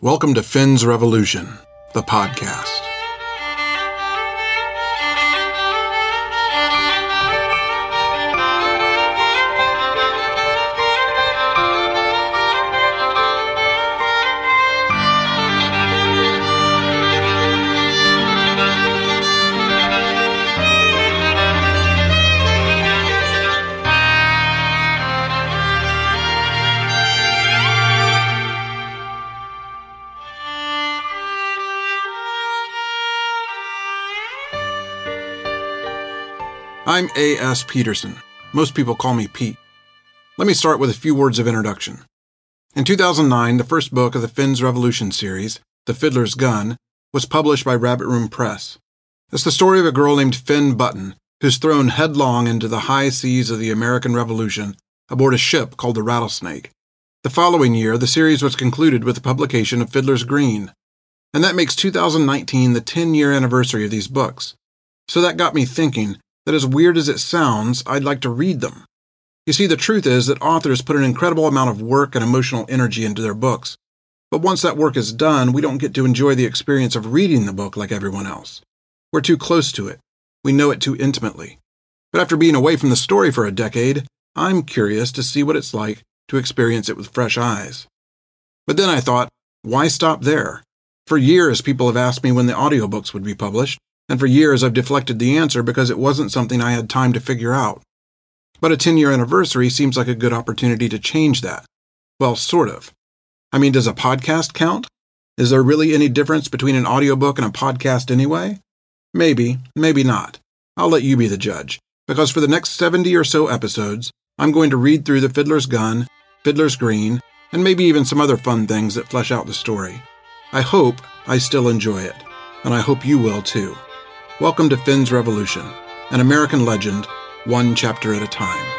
Welcome to Fin's Revolution, the podcast. I'm A.S. Peterson. Most people call me Pete. Let me start with a few words of introduction. In 2009, the first book of the Fin's Revolution series, The Fiddler's Gun, was published by Rabbit Room Press. It's the story of a girl named Fin Button who's thrown headlong into the high seas of the American Revolution aboard a ship called the Rattlesnake. The following year, the series was concluded with the publication of Fiddler's Green, and that makes 2019 the 10 year anniversary of these books. So that got me thinking that, as weird as it sounds, I'd like to read them. You see, the truth is that authors put an incredible amount of work and emotional energy into their books. But once that work is done, we don't get to enjoy the experience of reading the book like everyone else. We're too close to it. We know it too intimately. But after being away from the story for a decade, I'm curious to see what it's like to experience it with fresh eyes. But then I thought, why stop there? For years, people have asked me when the audiobooks would be published, and for years I've deflected the answer because it wasn't something I had time to figure out. But a 10 year anniversary seems like a good opportunity to change that. Well, sort of. I mean, does a podcast count? Is there really any difference between an audiobook and a podcast anyway? Maybe, maybe not. I'll let you be the judge, because for the next 70 or so episodes, I'm going to read through The Fiddler's Gun, Fiddler's Green, and maybe even some other fun things that flesh out the story. I hope I still enjoy it, and I hope you will too. Welcome to Fin's Revolution, an American legend, one chapter at a time.